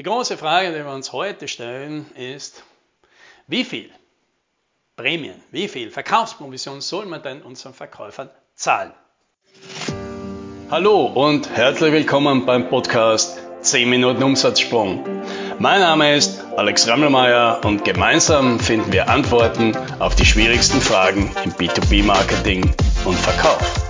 Die große Frage, die wir uns heute stellen, ist, wie viel Prämien, wie viel Verkaufsprovision soll man denn unseren Verkäufern zahlen? Hallo und herzlich willkommen beim Podcast 10 Minuten Umsatzsprung. Mein Name ist Alex Rammelmeier und gemeinsam finden wir Antworten auf die schwierigsten Fragen im B2B-Marketing und Verkauf.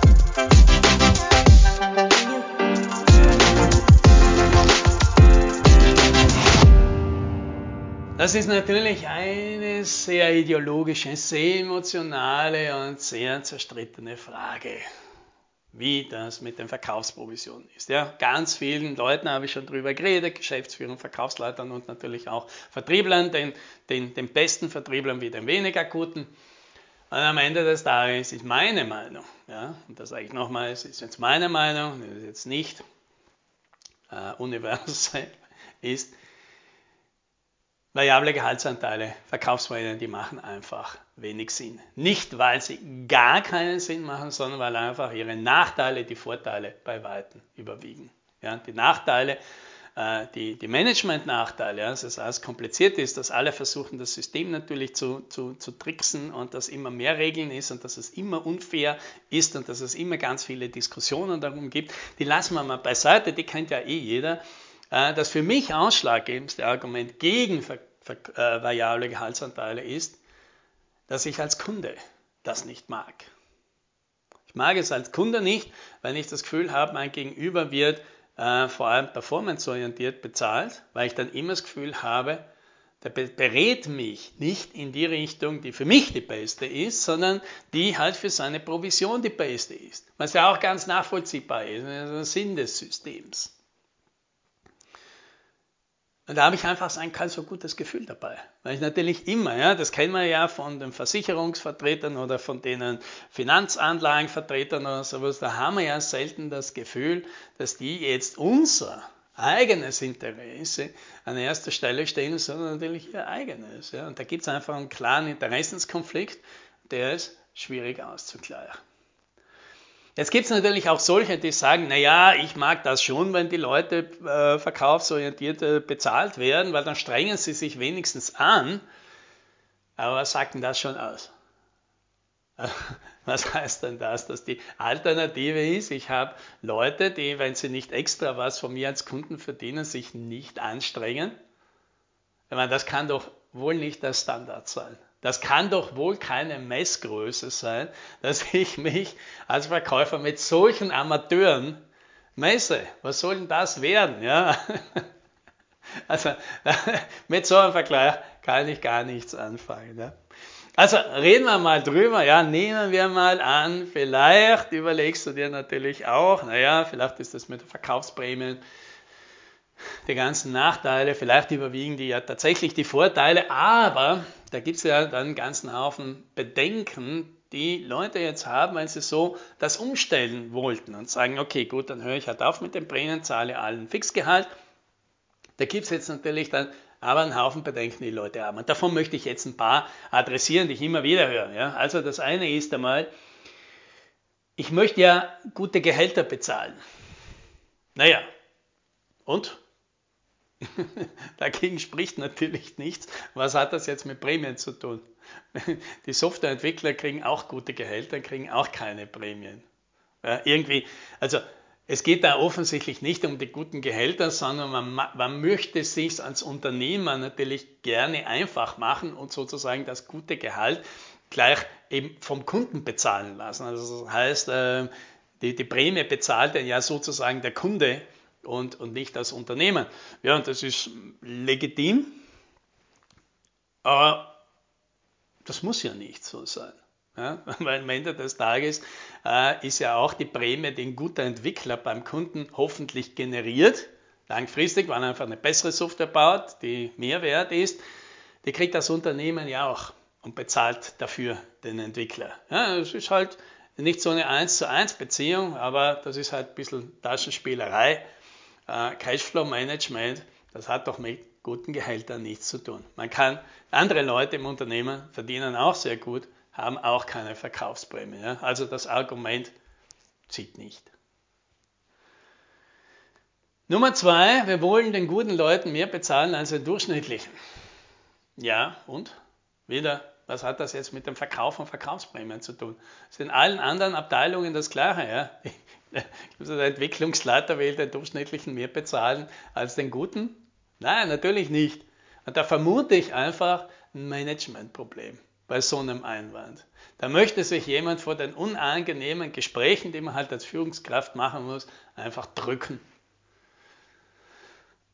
Das ist natürlich eine sehr ideologische, sehr emotionale und sehr zerstrittene Frage, wie das mit den Verkaufsprovisionen ist. Ja, ganz vielen Leuten habe ich schon darüber geredet, Geschäftsführern, Verkaufsleitern und natürlich auch Vertrieblern, den, den, den besten Vertrieblern wie den weniger guten. Und am Ende des Tages ist meine Meinung, ja, und das sage ich nochmals, ist jetzt meine Meinung, das ist jetzt nicht äh, universell, ist, Variable Gehaltsanteile, Verkaufspreise, die machen einfach wenig Sinn. Nicht, weil sie gar keinen Sinn machen, sondern weil einfach ihre Nachteile die Vorteile bei Weitem überwiegen. Ja, die Nachteile, äh, die, die Management-Nachteile, ja, dass es alles kompliziert ist, dass alle versuchen, das System natürlich zu, zu, zu tricksen und dass immer mehr Regeln ist und dass es immer unfair ist und dass es immer ganz viele Diskussionen darum gibt, die lassen wir mal beiseite, die kennt ja eh jeder. Äh, das für mich ausschlaggebendste Argument gegen äh, variable Gehaltsanteile ist, dass ich als Kunde das nicht mag. Ich mag es als Kunde nicht, weil ich das Gefühl habe, mein Gegenüber wird äh, vor allem performanceorientiert bezahlt, weil ich dann immer das Gefühl habe, der berät mich nicht in die Richtung, die für mich die beste ist, sondern die halt für seine Provision die beste ist. Was ja auch ganz nachvollziehbar ist, das ist der Sinn des Systems. Und da habe ich einfach ein kein so gutes Gefühl dabei. Weil ich natürlich immer, ja, das kennen wir ja von den Versicherungsvertretern oder von den Finanzanlagenvertretern oder sowas, da haben wir ja selten das Gefühl, dass die jetzt unser eigenes Interesse an erster Stelle stellen, sondern natürlich ihr eigenes. Ja. Und da gibt es einfach einen klaren Interessenskonflikt, der ist schwierig auszugleichen. Jetzt gibt es natürlich auch solche, die sagen, naja, ich mag das schon, wenn die Leute äh, verkaufsorientiert äh, bezahlt werden, weil dann strengen sie sich wenigstens an. Aber was sagt denn das schon aus? Was heißt denn das? Dass die Alternative ist, ich habe Leute, die, wenn sie nicht extra was von mir als Kunden verdienen, sich nicht anstrengen. Ich meine, das kann doch wohl nicht der Standard sein. Das kann doch wohl keine Messgröße sein, dass ich mich als Verkäufer mit solchen Amateuren messe. Was soll denn das werden? Ja? Also mit so einem Vergleich kann ich gar nichts anfangen. Ja? Also reden wir mal drüber, ja, nehmen wir mal an, vielleicht überlegst du dir natürlich auch, naja, vielleicht ist das mit Verkaufsprämien die ganzen Nachteile, vielleicht überwiegen die ja tatsächlich die Vorteile, aber da gibt es ja dann einen ganzen Haufen Bedenken, die Leute jetzt haben, weil sie so das umstellen wollten und sagen, okay, gut, dann höre ich halt auf mit den Prämien, zahle allen Fixgehalt. Da gibt es jetzt natürlich dann aber einen Haufen Bedenken, die Leute haben. Und davon möchte ich jetzt ein paar adressieren, die ich immer wieder höre. Ja? Also das eine ist einmal, ich möchte ja gute Gehälter bezahlen. Naja, und? Dagegen spricht natürlich nichts. Was hat das jetzt mit Prämien zu tun? Die Softwareentwickler kriegen auch gute Gehälter, kriegen auch keine Prämien. Ja, irgendwie, also es geht da offensichtlich nicht um die guten Gehälter, sondern man, man möchte sich als Unternehmer natürlich gerne einfach machen und sozusagen das gute Gehalt gleich eben vom Kunden bezahlen lassen. Also das heißt, äh, die, die Prämie bezahlt ja sozusagen der Kunde und, und nicht das Unternehmen. Ja, und das ist legitim, aber das muss ja nicht so sein. Ja, weil am Ende des Tages äh, ist ja auch die Prämie, die ein guter Entwickler beim Kunden hoffentlich generiert, langfristig, weil er einfach eine bessere Software baut, die mehr wert ist, die kriegt das Unternehmen ja auch und bezahlt dafür den Entwickler. Ja, das ist halt nicht so eine 1 zu 1 Beziehung, aber das ist halt ein bisschen Taschenspielerei äh, Cashflow-Management, das hat doch mit guten Gehältern nichts zu tun. Man kann, andere Leute im Unternehmen verdienen auch sehr gut, haben auch keine Verkaufsprämie. Ja? Also das Argument zieht nicht. Nummer zwei, wir wollen den guten Leuten mehr bezahlen als den durchschnittlichen. Ja, und? Wieder, was hat das jetzt mit dem Verkauf von Verkaufsprämien zu tun? Das ist in allen anderen Abteilungen das Gleiche. Ja? Also der Entwicklungsleiter will den durchschnittlichen mehr bezahlen als den guten? Nein, natürlich nicht. Und da vermute ich einfach ein Managementproblem bei so einem Einwand. Da möchte sich jemand vor den unangenehmen Gesprächen, die man halt als Führungskraft machen muss, einfach drücken.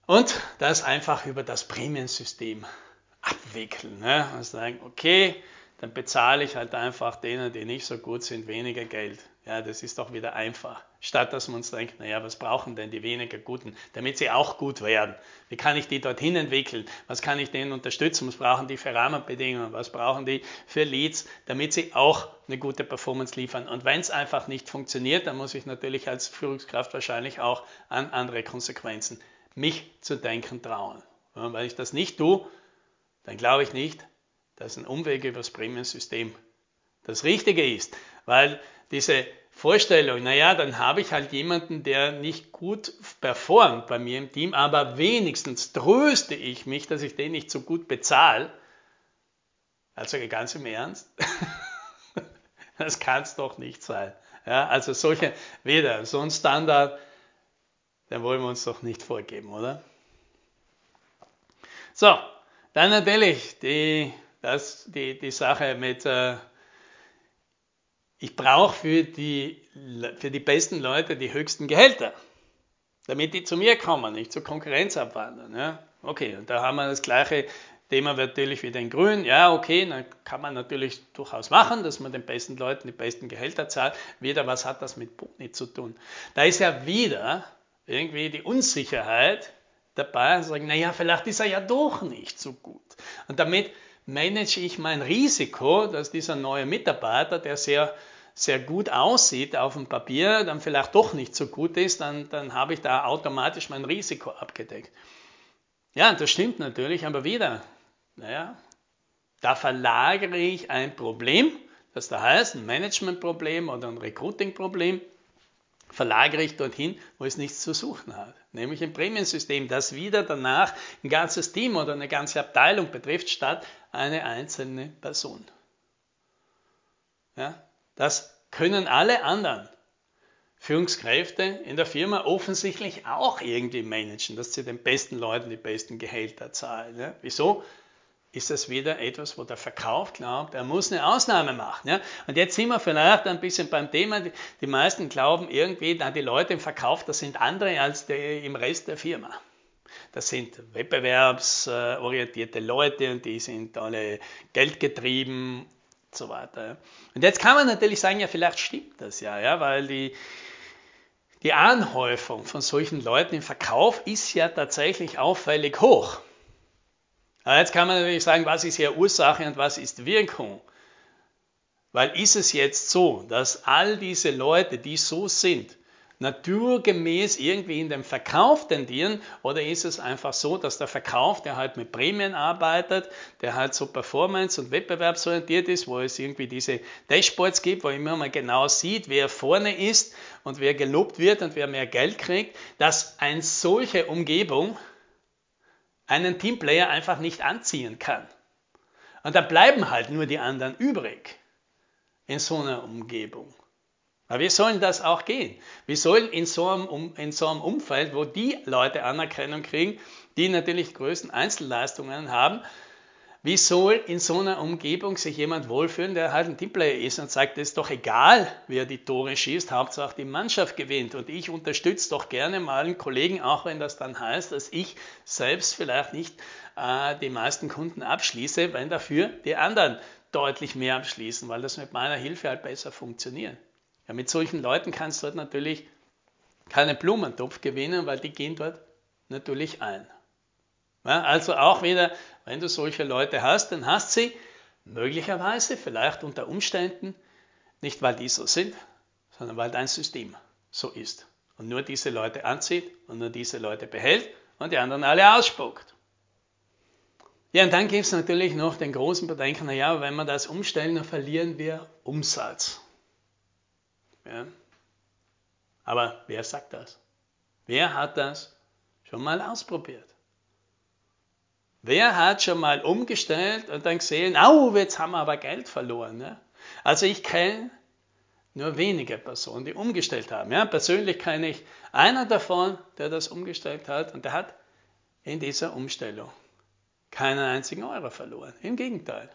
Und das einfach über das Prämiensystem abwickeln. Ne? Und sagen, okay, dann bezahle ich halt einfach denen, die nicht so gut sind, weniger Geld. Ja, das ist doch wieder einfach. Statt dass man uns denkt, naja, was brauchen denn die weniger Guten, damit sie auch gut werden? Wie kann ich die dorthin entwickeln? Was kann ich denen unterstützen? Was brauchen die für Rahmenbedingungen? Was brauchen die für Leads, damit sie auch eine gute Performance liefern? Und wenn es einfach nicht funktioniert, dann muss ich natürlich als Führungskraft wahrscheinlich auch an andere Konsequenzen mich zu denken trauen. Ja, weil ich das nicht tue, dann glaube ich nicht, dass ein Umweg über das Prämiensystem das Richtige ist. Weil diese Vorstellung, naja, dann habe ich halt jemanden, der nicht gut performt bei mir im Team, aber wenigstens tröste ich mich, dass ich den nicht so gut bezahle. Also ganz im Ernst, das kann es doch nicht sein. Ja, also solche, weder so ein Standard, den wollen wir uns doch nicht vorgeben, oder? So, dann natürlich die, das, die, die Sache mit äh, ich brauche für die, für die besten Leute die höchsten Gehälter, damit die zu mir kommen, nicht zur Konkurrenz abwandern. Ja? Okay, und da haben wir das gleiche Thema natürlich wie den Grünen. Ja, okay, dann kann man natürlich durchaus machen, dass man den besten Leuten die besten Gehälter zahlt. Wieder, was hat das mit Boni zu tun? Da ist ja wieder irgendwie die Unsicherheit dabei und sagen, naja, vielleicht ist er ja doch nicht so gut. Und damit manage ich mein Risiko, dass dieser neue Mitarbeiter, der sehr, sehr gut aussieht auf dem Papier, dann vielleicht doch nicht so gut ist, dann, dann habe ich da automatisch mein Risiko abgedeckt. Ja, das stimmt natürlich, aber wieder, naja, da verlagere ich ein Problem, das da heißt, ein Managementproblem oder ein Recruiting-Problem, verlagere ich dorthin, wo es nichts zu suchen hat. Nämlich ein Prämiensystem, das wieder danach ein ganzes Team oder eine ganze Abteilung betrifft, statt eine einzelne Person. Ja, das können alle anderen Führungskräfte in der Firma offensichtlich auch irgendwie managen, dass sie den besten Leuten die besten Gehälter zahlen. Ja. Wieso? ist das wieder etwas, wo der Verkauf glaubt, er muss eine Ausnahme machen. Ja? Und jetzt sind wir vielleicht ein bisschen beim Thema, die, meisten glauben irgendwie, na, die Leute im Verkauf, das sind andere als die, im Rest der Firma. Das sind wettbewerbsorientierte Leute und die sind alle geldgetrieben und so weiter. Und jetzt kann man natürlich sagen, ja, vielleicht stimmt das ja, ja weil die, die Anhäufung von solchen Leuten im Verkauf ist ja tatsächlich auffällig hoch. Aber jetzt kann man natürlich sagen, was ist hier Ursache und was ist Wirkung? Weil ist es jetzt so, dass all diese Leute, die so sind, naturgemäß irgendwie in den Verkauf tendieren oder ist es einfach so, dass der Verkauf, der halt mit Prämien arbeitet, der halt so performance- und wettbewerbsorientiert ist, wo es irgendwie diese Dashboards gibt, wo immer man genau sieht, wer vorne ist und wer gelobt wird und wer mehr Geld kriegt, dass eine solche Umgebung einen Teamplayer einfach nicht anziehen kann. Und dann bleiben halt nur die anderen übrig in so einer Umgebung. Aber wie soll das auch gehen? Wie sollen in so, einem, in so einem Umfeld, wo die Leute Anerkennung kriegen, die natürlich größten Einzelleistungen haben, wie soll in so einer Umgebung sich jemand wohlfühlen, der halt ein Teamplayer ist und sagt, es ist doch egal, wer die Tore schießt, Hauptsache die Mannschaft gewinnt. Und ich unterstütze doch gerne mal einen Kollegen, auch wenn das dann heißt, dass ich selbst vielleicht nicht äh, die meisten Kunden abschließe, wenn dafür die anderen deutlich mehr abschließen, weil das mit meiner Hilfe halt besser funktioniert. Ja, mit solchen Leuten kannst du dort natürlich keinen Blumentopf gewinnen, weil die gehen dort natürlich ein. Ja, also auch wieder, wenn du solche Leute hast, dann hast sie möglicherweise, vielleicht unter Umständen, nicht weil die so sind, sondern weil dein System so ist. Und nur diese Leute anzieht und nur diese Leute behält und die anderen alle ausspuckt. Ja, und dann gibt es natürlich noch den großen Bedenken, naja, wenn wir das umstellen, dann verlieren wir Umsatz. Ja. Aber wer sagt das? Wer hat das schon mal ausprobiert? Wer hat schon mal umgestellt und dann gesehen, au, jetzt haben wir aber Geld verloren? Ne? Also ich kenne nur wenige Personen, die umgestellt haben. Ja, persönlich kenne ich einer davon, der das umgestellt hat und der hat in dieser Umstellung keinen einzigen Euro verloren. Im Gegenteil.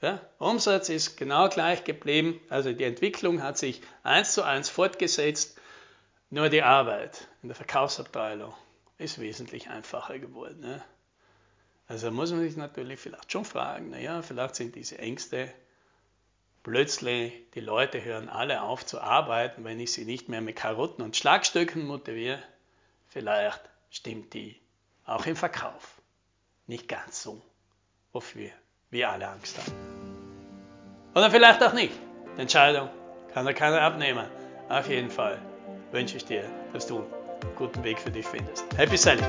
Ja, Umsatz ist genau gleich geblieben, also die Entwicklung hat sich eins zu eins fortgesetzt, nur die Arbeit in der Verkaufsabteilung ist wesentlich einfacher geworden. Ne? Also muss man sich natürlich vielleicht schon fragen, naja, vielleicht sind diese Ängste plötzlich, die Leute hören alle auf zu arbeiten, wenn ich sie nicht mehr mit Karotten und Schlagstöcken motiviere. Vielleicht stimmt die auch im Verkauf nicht ganz so, wofür wir alle Angst haben. Oder vielleicht auch nicht. Die Entscheidung kann da keiner abnehmen. Auf jeden Fall wünsche ich dir, dass du einen guten Weg für dich findest. Happy Selling!